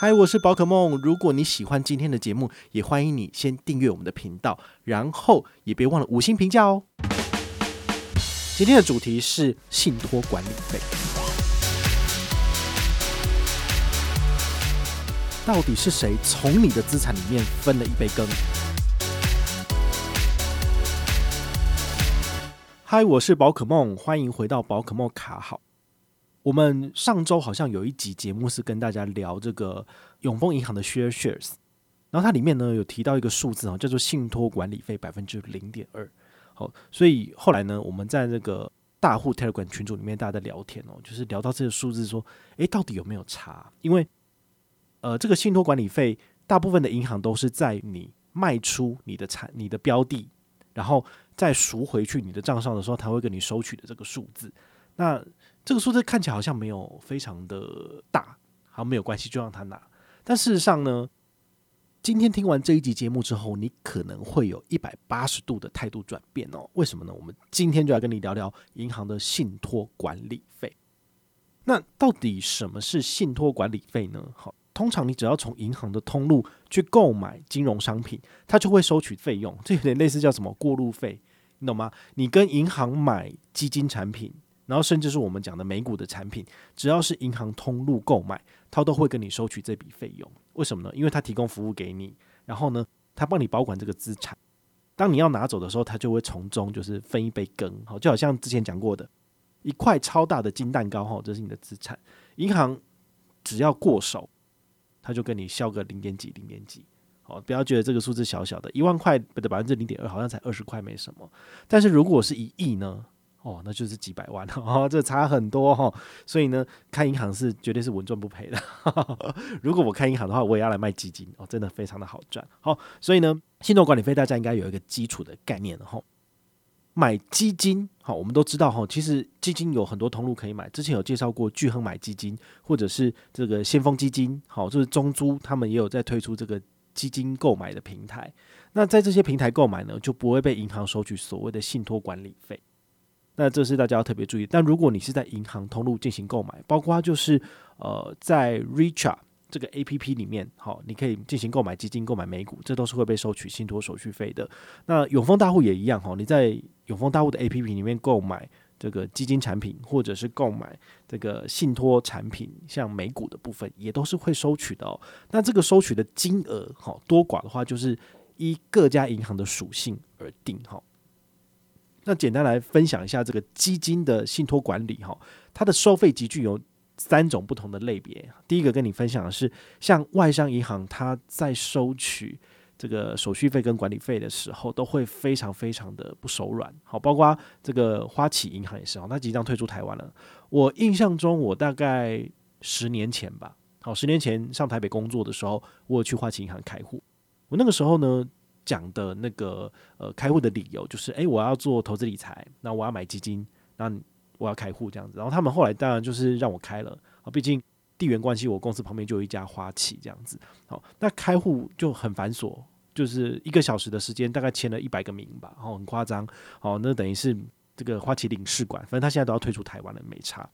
嗨，我是宝可梦。如果你喜欢今天的节目，也欢迎你先订阅我们的频道，然后也别忘了五星评价哦。今天的主题是信托管理费，到底是谁从你的资产里面分了一杯羹？嗨，我是宝可梦，欢迎回到宝可梦卡好。我们上周好像有一集节目是跟大家聊这个永丰银行的 share shares，然后它里面呢有提到一个数字啊，叫做信托管理费百分之零点二。好，所以后来呢，我们在这个大户 Telegram 群组里面，大家在聊天哦，就是聊到这个数字，说，诶，到底有没有差？因为呃，这个信托管理费，大部分的银行都是在你卖出你的产、你的标的，然后再赎回去你的账上的时候，他会跟你收取的这个数字。那这个数字看起来好像没有非常的大，好，没有关系，就让他拿。但事实上呢，今天听完这一集节目之后，你可能会有一百八十度的态度转变哦。为什么呢？我们今天就来跟你聊聊银行的信托管理费。那到底什么是信托管理费呢？好，通常你只要从银行的通路去购买金融商品，它就会收取费用，这有点类似叫什么过路费，你懂吗？你跟银行买基金产品。然后甚至是我们讲的美股的产品，只要是银行通路购买，他都会跟你收取这笔费用。为什么呢？因为他提供服务给你，然后呢，他帮你保管这个资产。当你要拿走的时候，他就会从中就是分一杯羹。好，就好像之前讲过的，一块超大的金蛋糕，哈，这是你的资产。银行只要过手，他就跟你销个零点几、零点几。好，不要觉得这个数字小小的，一万块的百分之零点二，好像才二十块，没什么。但是如果是一亿呢？哦，那就是几百万 哦，这差很多哈、哦。所以呢，开银行是绝对是稳赚不赔的。如果我开银行的话，我也要来卖基金哦，真的非常的好赚。好，所以呢，信托管理费大家应该有一个基础的概念哈。买基金，好，我们都知道哈，其实基金有很多通路可以买。之前有介绍过巨亨买基金，或者是这个先锋基金，好，就是中租他们也有在推出这个基金购买的平台。那在这些平台购买呢，就不会被银行收取所谓的信托管理费。那这是大家要特别注意。但如果你是在银行通路进行购买，包括就是呃在 Richard 这个 APP 里面，好，你可以进行购买基金、购买美股，这都是会被收取信托手续费的。那永丰大户也一样哈，你在永丰大户的 APP 里面购买这个基金产品，或者是购买这个信托产品，像美股的部分，也都是会收取的哦。那这个收取的金额，哈，多寡的话，就是依各家银行的属性而定，哈。那简单来分享一下这个基金的信托管理哈，它的收费集聚有三种不同的类别。第一个跟你分享的是，像外商银行，它在收取这个手续费跟管理费的时候，都会非常非常的不手软。好，包括这个花旗银行也是哦，它即将退出台湾了。我印象中，我大概十年前吧，好，十年前上台北工作的时候，我有去花旗银行开户。我那个时候呢。讲的那个呃开户的理由就是，诶，我要做投资理财，那我要买基金，那我要开户这样子。然后他们后来当然就是让我开了啊，毕竟地缘关系，我公司旁边就有一家花旗这样子。好，那开户就很繁琐，就是一个小时的时间，大概签了一百个名吧，然后很夸张。好，那等于是这个花旗领事馆，反正他现在都要退出台湾了，没差。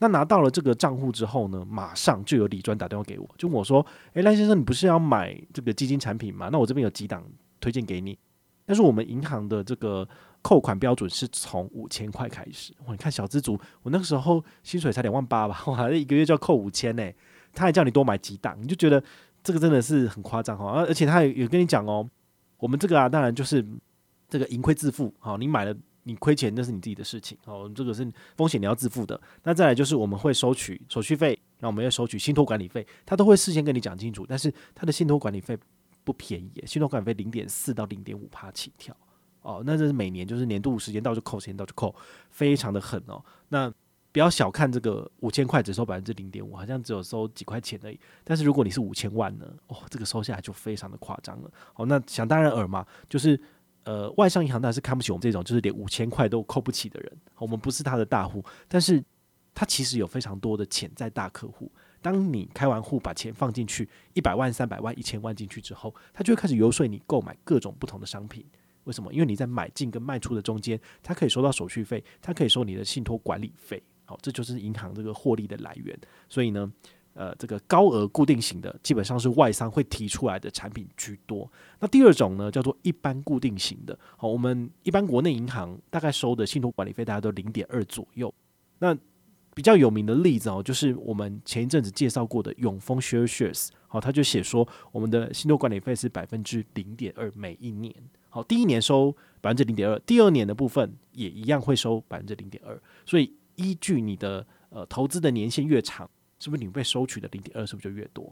那拿到了这个账户之后呢，马上就有李专打电话给我，就我说，诶，赖先生，你不是要买这个基金产品吗？那我这边有几档。推荐给你，但是我们银行的这个扣款标准是从五千块开始。哇，你看小资族，我那个时候薪水才两万八吧，哇，一个月就要扣五千呢。他还叫你多买几档，你就觉得这个真的是很夸张哈。而而且他也有跟你讲哦，我们这个啊，当然就是这个盈亏自负。好，你买了你亏钱那是你自己的事情，哦，这个是风险你要自负的。那再来就是我们会收取手续费，那我们要收取信托管理费，他都会事先跟你讲清楚。但是他的信托管理费。不便宜，信托管理费零点四到零点五趴起跳哦，那这是每年就是年度时间到就扣，时间到就扣，非常的狠哦。那不要小看这个五千块只收百分之零点五，好像只有收几块钱而已。但是如果你是五千万呢，哦，这个收下来就非常的夸张了。哦，那想当然尔嘛，就是呃，外商银行当然是看不起我们这种就是连五千块都扣不起的人。我们不是他的大户，但是他其实有非常多的潜在大客户。当你开完户，把钱放进去一百万、三百万、一千万进去之后，他就会开始游说你购买各种不同的商品。为什么？因为你在买进跟卖出的中间，他可以收到手续费，他可以收你的信托管理费。好，这就是银行这个获利的来源。所以呢，呃这个高额固定型的，基本上是外商会提出来的产品居多。那第二种呢，叫做一般固定型的。好，我们一般国内银行大概收的信托管理费，大概都零点二左右。那比较有名的例子哦，就是我们前一阵子介绍过的永丰 Shares，好，他就写说我们的信托管理费是百分之零点二每一年。好，第一年收百分之零点二，第二年的部分也一样会收百分之零点二。所以依据你的呃投资的年限越长，是不是你被收取的零点二是不是就越多？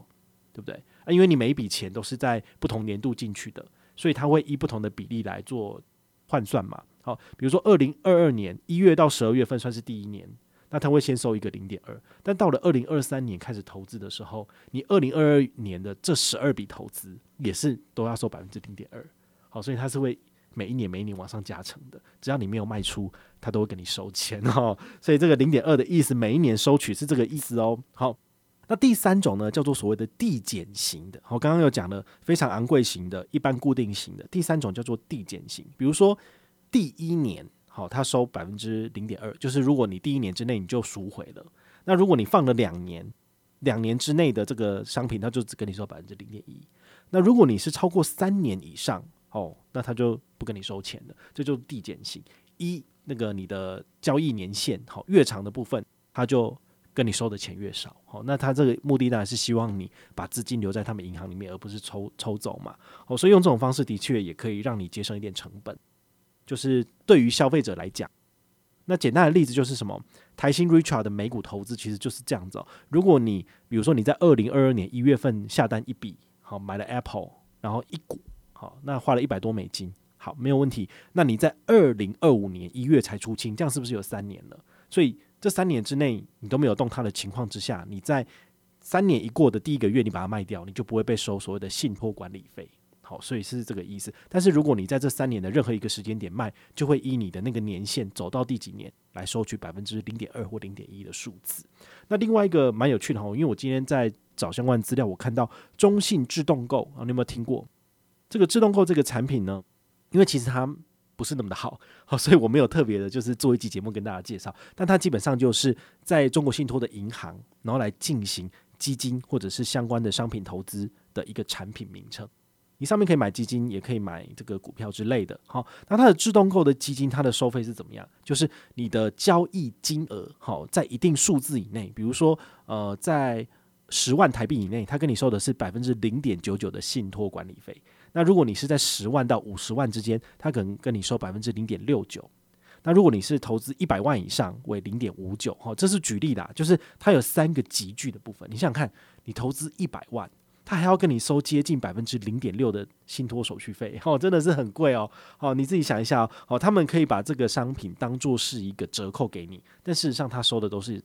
对不对？啊，因为你每一笔钱都是在不同年度进去的，所以它会依不同的比例来做换算嘛。好，比如说二零二二年一月到十二月份算是第一年。那他会先收一个零点二，但到了二零二三年开始投资的时候，你二零二二年的这十二笔投资也是都要收百分之零点二，好，所以它是会每一年每一年往上加成的，只要你没有卖出，它都会给你收钱哦。所以这个零点二的意思，每一年收取是这个意思哦。好，那第三种呢，叫做所谓的递减型的，我刚刚有讲了非常昂贵型的、一般固定型的，第三种叫做递减型，比如说第一年。好，他收百分之零点二，就是如果你第一年之内你就赎回了，那如果你放了两年，两年之内的这个商品，他就只跟你收百分之零点一。那如果你是超过三年以上，哦，那他就不跟你收钱了，这就是递减性。一，那个你的交易年限好越长的部分，他就跟你收的钱越少。好，那他这个目的当然是希望你把资金留在他们银行里面，而不是抽抽走嘛。哦，所以用这种方式的确也可以让你节省一点成本。就是对于消费者来讲，那简单的例子就是什么？台新 Richard 的美股投资其实就是这样子哦。如果你比如说你在二零二二年一月份下单一笔，好，买了 Apple，然后一股，好，那花了一百多美金，好，没有问题。那你在二零二五年一月才出清，这样是不是有三年了？所以这三年之内你都没有动它的情况之下，你在三年一过的第一个月你把它卖掉，你就不会被收所谓的信托管理费。好，所以是这个意思。但是如果你在这三年的任何一个时间点卖，就会依你的那个年限走到第几年来收取百分之零点二或零点一的数字。那另外一个蛮有趣的哈，因为我今天在找相关资料，我看到中信自动购啊，你有没有听过这个自动购这个产品呢？因为其实它不是那么的好，好，所以我没有特别的就是做一期节目跟大家介绍。但它基本上就是在中国信托的银行，然后来进行基金或者是相关的商品投资的一个产品名称。你上面可以买基金，也可以买这个股票之类的。好，那它的自动购的基金，它的收费是怎么样？就是你的交易金额，好，在一定数字以内，比如说，呃，在十万台币以内，它跟你收的是百分之零点九九的信托管理费。那如果你是在十万到五十万之间，它可能跟你收百分之零点六九。那如果你是投资一百万以上，为零点五九。好，这是举例的，就是它有三个集聚的部分。你想想看，你投资一百万。他还要跟你收接近百分之零点六的信托手续费，哦，真的是很贵哦。好，你自己想一下哦，他们可以把这个商品当做是一个折扣给你，但事实上他收的都是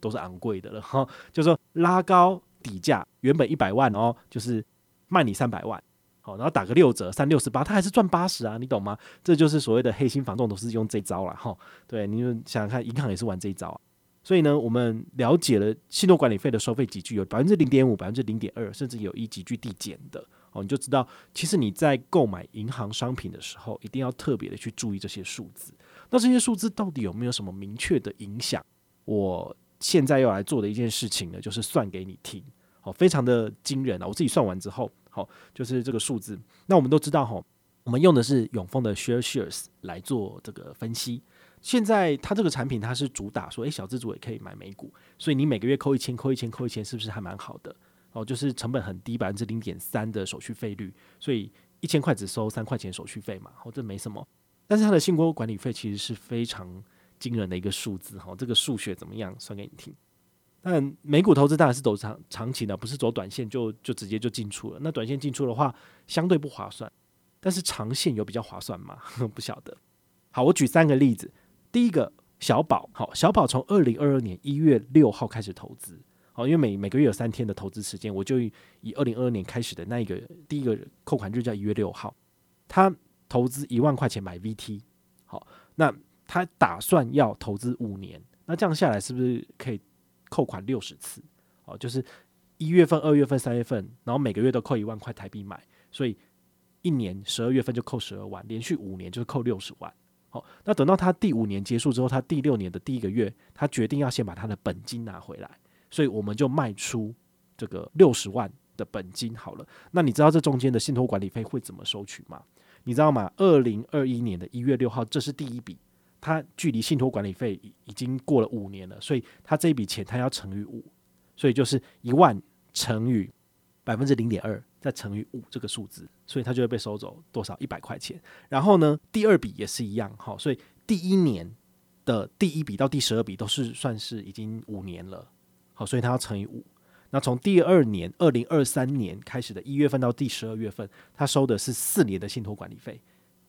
都是昂贵的了哈。就是说拉高底价，原本一百万哦，就是卖你三百万，好，然后打个六折，三六十八，他还是赚八十啊，你懂吗？这就是所谓的黑心房仲，都是用这招了哈。对，你们想想看，银行也是玩这一招啊。所以呢，我们了解了信托管理费的收费级距有百分之零点五、百分之零点二，甚至有一级距递减的哦，你就知道，其实你在购买银行商品的时候，一定要特别的去注意这些数字。那这些数字到底有没有什么明确的影响？我现在要来做的一件事情呢，就是算给你听，好，非常的惊人啊！我自己算完之后，好，就是这个数字。那我们都知道，哈，我们用的是永丰的 Share Shares 来做这个分析。现在它这个产品，它是主打说，诶，小资族也可以买美股，所以你每个月扣一千，扣一千，扣一千，是不是还蛮好的？哦，就是成本很低，百分之零点三的手续费率，所以一千块只收三块钱手续费嘛，哦，这没什么。但是它的信托管理费其实是非常惊人的一个数字，哈，这个数学怎么样？算给你听。但美股投资当然是走长长期的，不是走短线就就直接就进出了。那短线进出的话，相对不划算，但是长线有比较划算吗？不晓得。好，我举三个例子。第一个小宝，好，小宝从二零二二年一月六号开始投资，好，因为每每个月有三天的投资时间，我就以二零二二年开始的那一个第一个扣款日叫一月六号，他投资一万块钱买 VT，好，那他打算要投资五年，那这样下来是不是可以扣款六十次？哦，就是一月份、二月份、三月份，然后每个月都扣一万块台币买，所以一年十二月份就扣十二万，连续五年就是扣六十万。好，那等到他第五年结束之后，他第六年的第一个月，他决定要先把他的本金拿回来，所以我们就卖出这个六十万的本金好了，那你知道这中间的信托管理费会怎么收取吗？你知道吗？二零二一年的一月六号，这是第一笔，它距离信托管理费已经过了五年了，所以它这一笔钱它要乘以五，所以就是一万乘以百分之零点二，再乘以五这个数字，所以它就会被收走多少？一百块钱。然后呢，第二笔也是一样，好，所以第一年的第一笔到第十二笔都是算是已经五年了，好，所以它要乘以五。那从第二年二零二三年开始的一月份到第十二月份，他收的是四年的信托管理费，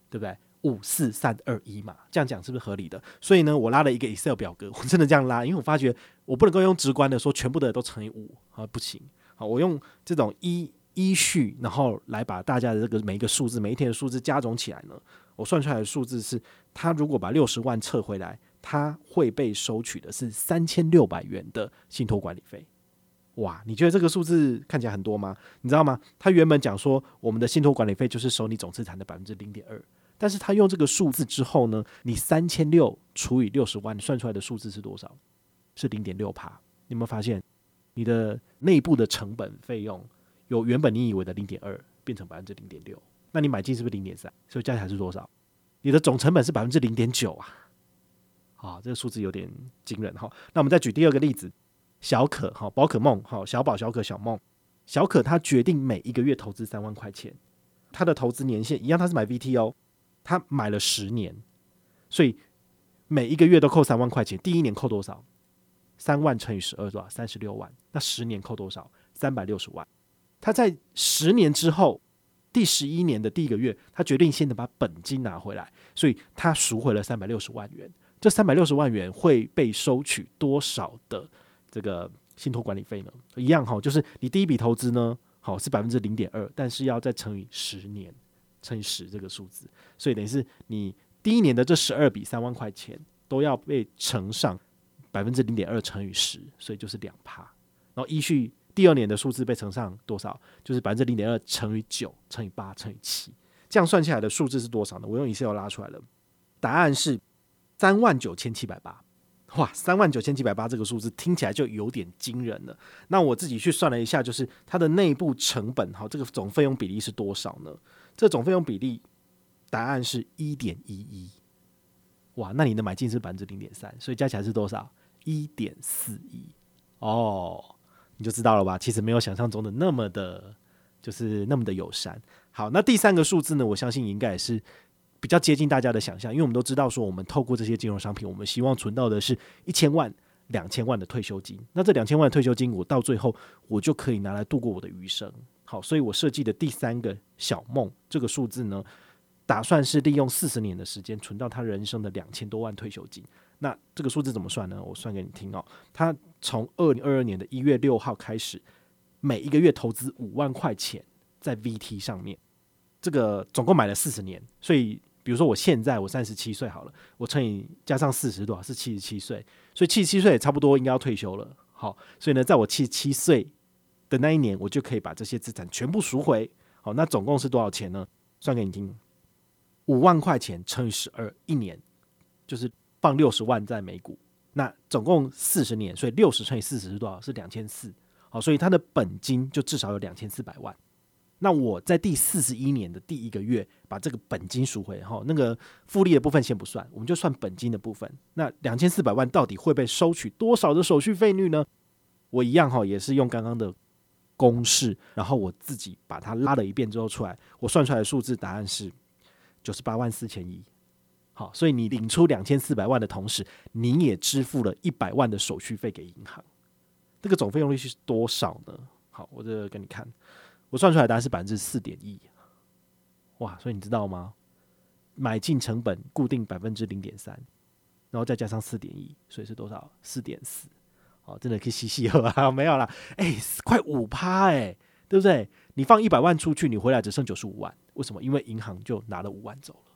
对不对？五四三二一嘛，这样讲是不是合理的？所以呢，我拉了一个 Excel 表格，我真的这样拉，因为我发觉我不能够用直观的说全部的都乘以五啊，不行。好，我用这种一依序，然后来把大家的这个每一个数字、每一天的数字加总起来呢，我算出来的数字是，他如果把六十万撤回来，他会被收取的是三千六百元的信托管理费。哇，你觉得这个数字看起来很多吗？你知道吗？他原本讲说，我们的信托管理费就是收你总资产的百分之零点二，但是他用这个数字之后呢，你三千六除以六十万，算出来的数字是多少？是零点六趴。你有没有发现，你的内部的成本费用由原本你以为的零点二变成百分之零点六？那你买进是不是零点三？所以加起来是多少？你的总成本是百分之零点九啊！啊，这个数字有点惊人哈。那我们再举第二个例子。小可哈，宝可梦哈，小宝、小可、小梦，小可他决定每一个月投资三万块钱，他的投资年限一样，他是买 VT 哦，他买了十年，所以每一个月都扣三万块钱。第一年扣多少？三万乘以十二多少？三十六万。那十年扣多少？三百六十万。他在十年之后，第十一年的第一个月，他决定先得把本金拿回来，所以他赎回了三百六十万元。这三百六十万元会被收取多少的？这个信托管理费呢，一样哈，就是你第一笔投资呢，好是百分之零点二，但是要再乘以十年，乘以十这个数字，所以等于是你第一年的这十二笔三万块钱都要被乘上百分之零点二乘以十，所以就是两趴。然后依序第二年的数字被乘上多少，就是百分之零点二乘以九乘以八乘以七，这样算下来的数字是多少呢？我用 Excel 拉出来了，答案是三万九千七百八。哇，三万九千七百八这个数字听起来就有点惊人了。那我自己去算了一下，就是它的内部成本，哈，这个总费用比例是多少呢？这总费用比例答案是一点一一。哇，那你的买进是百分之零点三，所以加起来是多少？一点四一。哦，你就知道了吧？其实没有想象中的那么的，就是那么的友善。好，那第三个数字呢？我相信应该也是。比较接近大家的想象，因为我们都知道说，我们透过这些金融商品，我们希望存到的是一千万、两千万的退休金。那这两千万退休金，我到最后我就可以拿来度过我的余生。好，所以我设计的第三个小梦这个数字呢，打算是利用四十年的时间存到他人生的两千多万退休金。那这个数字怎么算呢？我算给你听哦。他从二零二二年的一月六号开始，每一个月投资五万块钱在 VT 上面，这个总共买了四十年，所以。比如说我现在我三十七岁好了，我乘以加上四十多少是七十七岁，所以七十七岁也差不多应该要退休了。好，所以呢，在我七十七岁的那一年，我就可以把这些资产全部赎回。好，那总共是多少钱呢？算给你听，五万块钱乘以十二，一年就是放六十万在美股。那总共四十年，所以六十乘以四十是多少？是两千四。好，所以它的本金就至少有两千四百万。那我在第四十一年的第一个月把这个本金赎回，哈，那个复利的部分先不算，我们就算本金的部分。那两千四百万到底会被收取多少的手续费率呢？我一样哈，也是用刚刚的公式，然后我自己把它拉了一遍之后出来，我算出来的数字答案是九十八万四千一。好，所以你领出两千四百万的同时，你也支付了一百万的手续费给银行。这个总费用率是多少呢？好，我这给你看。我算出来答案是百分之四点一，哇！所以你知道吗？买进成本固定百分之零点三，然后再加上四点一，所以是多少？四点四。哦，真的可以细细喝啊！没有啦，哎、快五趴哎，对不对？你放一百万出去，你回来只剩九十五万，为什么？因为银行就拿了五万走了。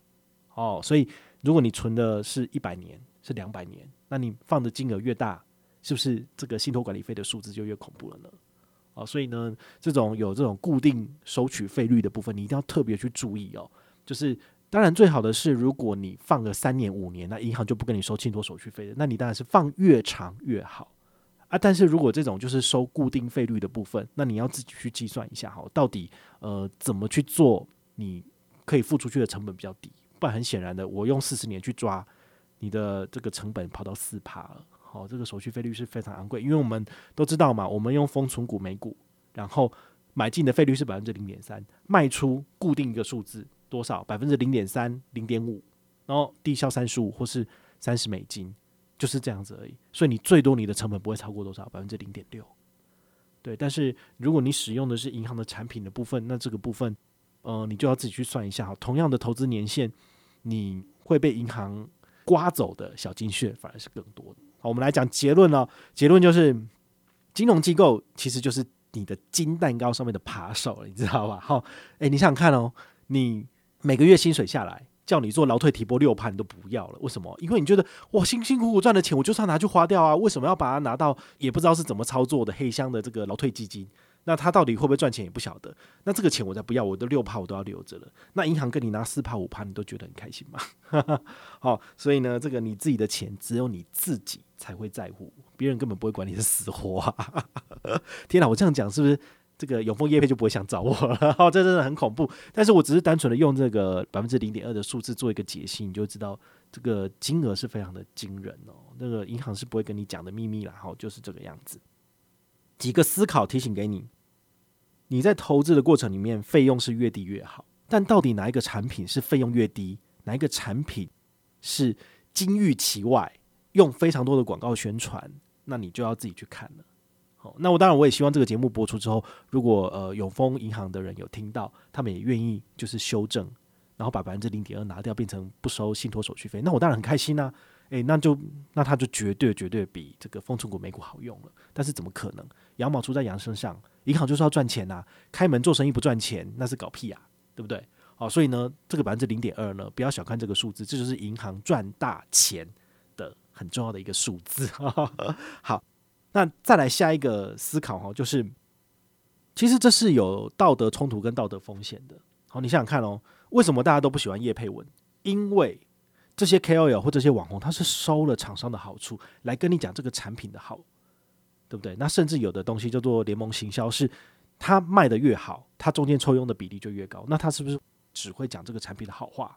哦，所以如果你存的是一百年，是两百年，那你放的金额越大，是不是这个信托管理费的数字就越恐怖了呢？哦，所以呢，这种有这种固定收取费率的部分，你一定要特别去注意哦。就是当然最好的是，如果你放个三年五年，那银行就不跟你收信托手续费的。那你当然是放越长越好。啊。但是如果这种就是收固定费率的部分，那你要自己去计算一下哈，到底呃怎么去做，你可以付出去的成本比较低。不然很显然的，我用四十年去抓你的这个成本跑到四趴了，好，这个手续费率是非常昂贵。因为我们都知道嘛，我们用封存股美股，然后买进的费率是百分之零点三，卖出固定一个数字多少？百分之零点三、零点五，然后低销三十五或是三十美金，就是这样子而已。所以你最多你的成本不会超过多少？百分之零点六。对，但是如果你使用的是银行的产品的部分，那这个部分，呃，你就要自己去算一下哈。同样的投资年限。你会被银行刮走的小金屑反而是更多的。好，我们来讲结论哦。结论就是，金融机构其实就是你的金蛋糕上面的扒手，你知道吧？好，诶，你想想看哦，你每个月薪水下来，叫你做劳退提拨六趴，你都不要了。为什么？因为你觉得哇，辛辛苦苦赚的钱，我就算拿去花掉啊。为什么要把它拿到也不知道是怎么操作的黑箱的这个劳退基金？那他到底会不会赚钱也不晓得。那这个钱我再不要，我的六趴我都要留着了。那银行跟你拿四趴五趴，你都觉得很开心吗？好，所以呢，这个你自己的钱只有你自己才会在乎，别人根本不会管你是死活啊。天哪，我这样讲是不是这个永丰业配就不会想找我了？好，这真的很恐怖。但是我只是单纯的用这个百分之零点二的数字做一个解析，你就知道这个金额是非常的惊人哦。那个银行是不会跟你讲的秘密啦，好，就是这个样子。几个思考提醒给你：你在投资的过程里面，费用是越低越好。但到底哪一个产品是费用越低，哪一个产品是金玉其外，用非常多的广告宣传，那你就要自己去看了。好，那我当然我也希望这个节目播出之后，如果呃永丰银行的人有听到，他们也愿意就是修正，然后把百分之零点二拿掉，变成不收信托手续费，那我当然很开心呐、诶、那就那它就绝对绝对比这个丰存股美股好用了。但是怎么可能？羊毛出在羊身上，银行就是要赚钱呐、开门做生意不赚钱，那是搞屁啊，对不对？好，所以呢，这个百分之零点二呢，不要小看这个数字，这就是银行赚大钱的很重要的一个数字。好，那再来下一个思考哈，就是其实这是有道德冲突跟道德风险的。好，你想想看哦，为什么大家都不喜欢叶配文？因为这些 KOL 或这些网红，他是收了厂商的好处来跟你讲这个产品的好，对不对？那甚至有的东西叫做联盟行销，是他卖的越好，他中间抽佣的比例就越高。那他是不是只会讲这个产品的好话？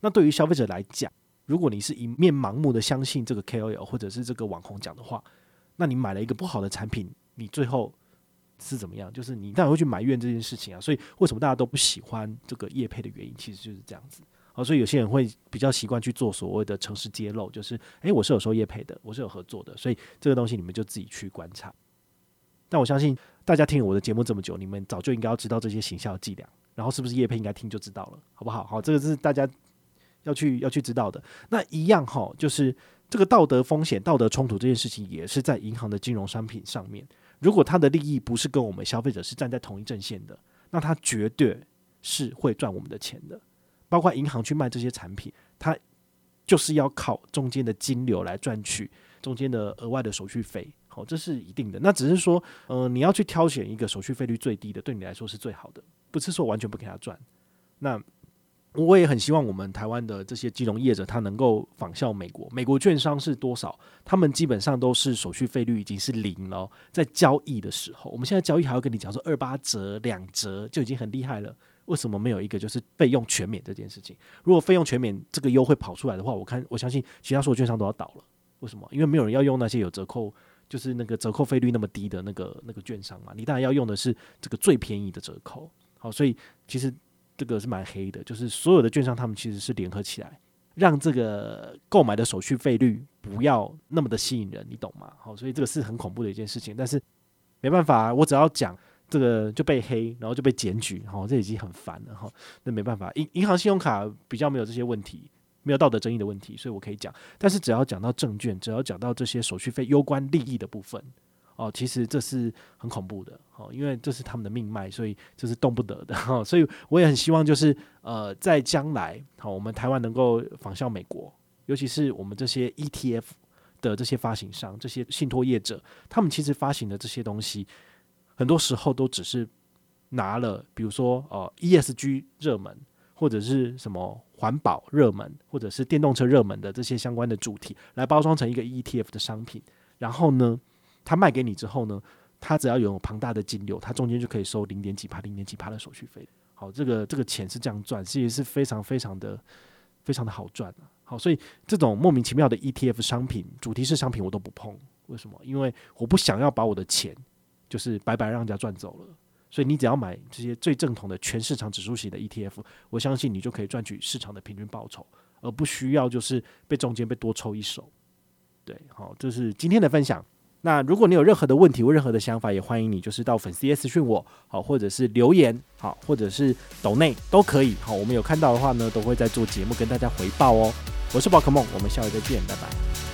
那对于消费者来讲，如果你是一面盲目的相信这个 KOL 或者是这个网红讲的话，那你买了一个不好的产品，你最后是怎么样？就是你当然会去埋怨这件事情啊。所以为什么大家都不喜欢这个业配的原因，其实就是这样子。哦，所以有些人会比较习惯去做所谓的城市揭露，就是，诶，我是有收业配的，我是有合作的，所以这个东西你们就自己去观察。但我相信大家听了我的节目这么久，你们早就应该要知道这些行销伎俩，然后是不是业配应该听就知道了，好不好？好，这个是大家要去要去知道的。那一样哈，就是这个道德风险、道德冲突这件事情，也是在银行的金融商品上面。如果他的利益不是跟我们消费者是站在同一阵线的，那他绝对是会赚我们的钱的。包括银行去卖这些产品，它就是要靠中间的金流来赚取中间的额外的手续费，好，这是一定的。那只是说，呃，你要去挑选一个手续费率最低的，对你来说是最好的，不是说完全不给他赚。那我也很希望我们台湾的这些金融业者，他能够仿效美国。美国券商是多少？他们基本上都是手续费率已经是零了，在交易的时候，我们现在交易还要跟你讲说二八折、两折就已经很厉害了。为什么没有一个就是费用全免这件事情？如果费用全免这个优惠跑出来的话，我看我相信其他所有券商都要倒了。为什么？因为没有人要用那些有折扣，就是那个折扣费率那么低的那个那个券商嘛。你当然要用的是这个最便宜的折扣。好，所以其实这个是蛮黑的，就是所有的券商他们其实是联合起来，让这个购买的手续费率不要那么的吸引人，你懂吗？好，所以这个是很恐怖的一件事情。但是没办法，我只要讲。这个就被黑，然后就被检举，哈，这已经很烦了，哈。那没办法，银银行信用卡比较没有这些问题，没有道德争议的问题，所以我可以讲。但是只要讲到证券，只要讲到这些手续费攸关利益的部分，哦，其实这是很恐怖的，哦，因为这是他们的命脉，所以这是动不得的，哈。所以我也很希望，就是呃，在将来，好，我们台湾能够仿效美国，尤其是我们这些 ETF 的这些发行商、这些信托业者，他们其实发行的这些东西。很多时候都只是拿了，比如说呃 ESG 热门，或者是什么环保热门，或者是电动车热门的这些相关的主题，来包装成一个 ETF 的商品，然后呢，他卖给你之后呢，他只要有庞大的金流，他中间就可以收零点几趴、零点几趴的手续费。好，这个这个钱是这样赚，其实是非常非常的非常的好赚的。好，所以这种莫名其妙的 ETF 商品、主题式商品我都不碰。为什么？因为我不想要把我的钱就是白白让人家赚走了。所以你只要买这些最正统的全市场指数型的 ETF，我相信你就可以赚取市场的平均报酬，而不需要就是被中间被多抽一手。对，好，这是今天的分享。那如果你有任何的问题或任何的想法，也欢迎你就是到粉丝页私讯我，好，或者是留言，好，或者是抖内都可以。好，我们有看到的话呢，都会在做节目跟大家回报哦。我是宝可梦，我们下回再见，拜拜。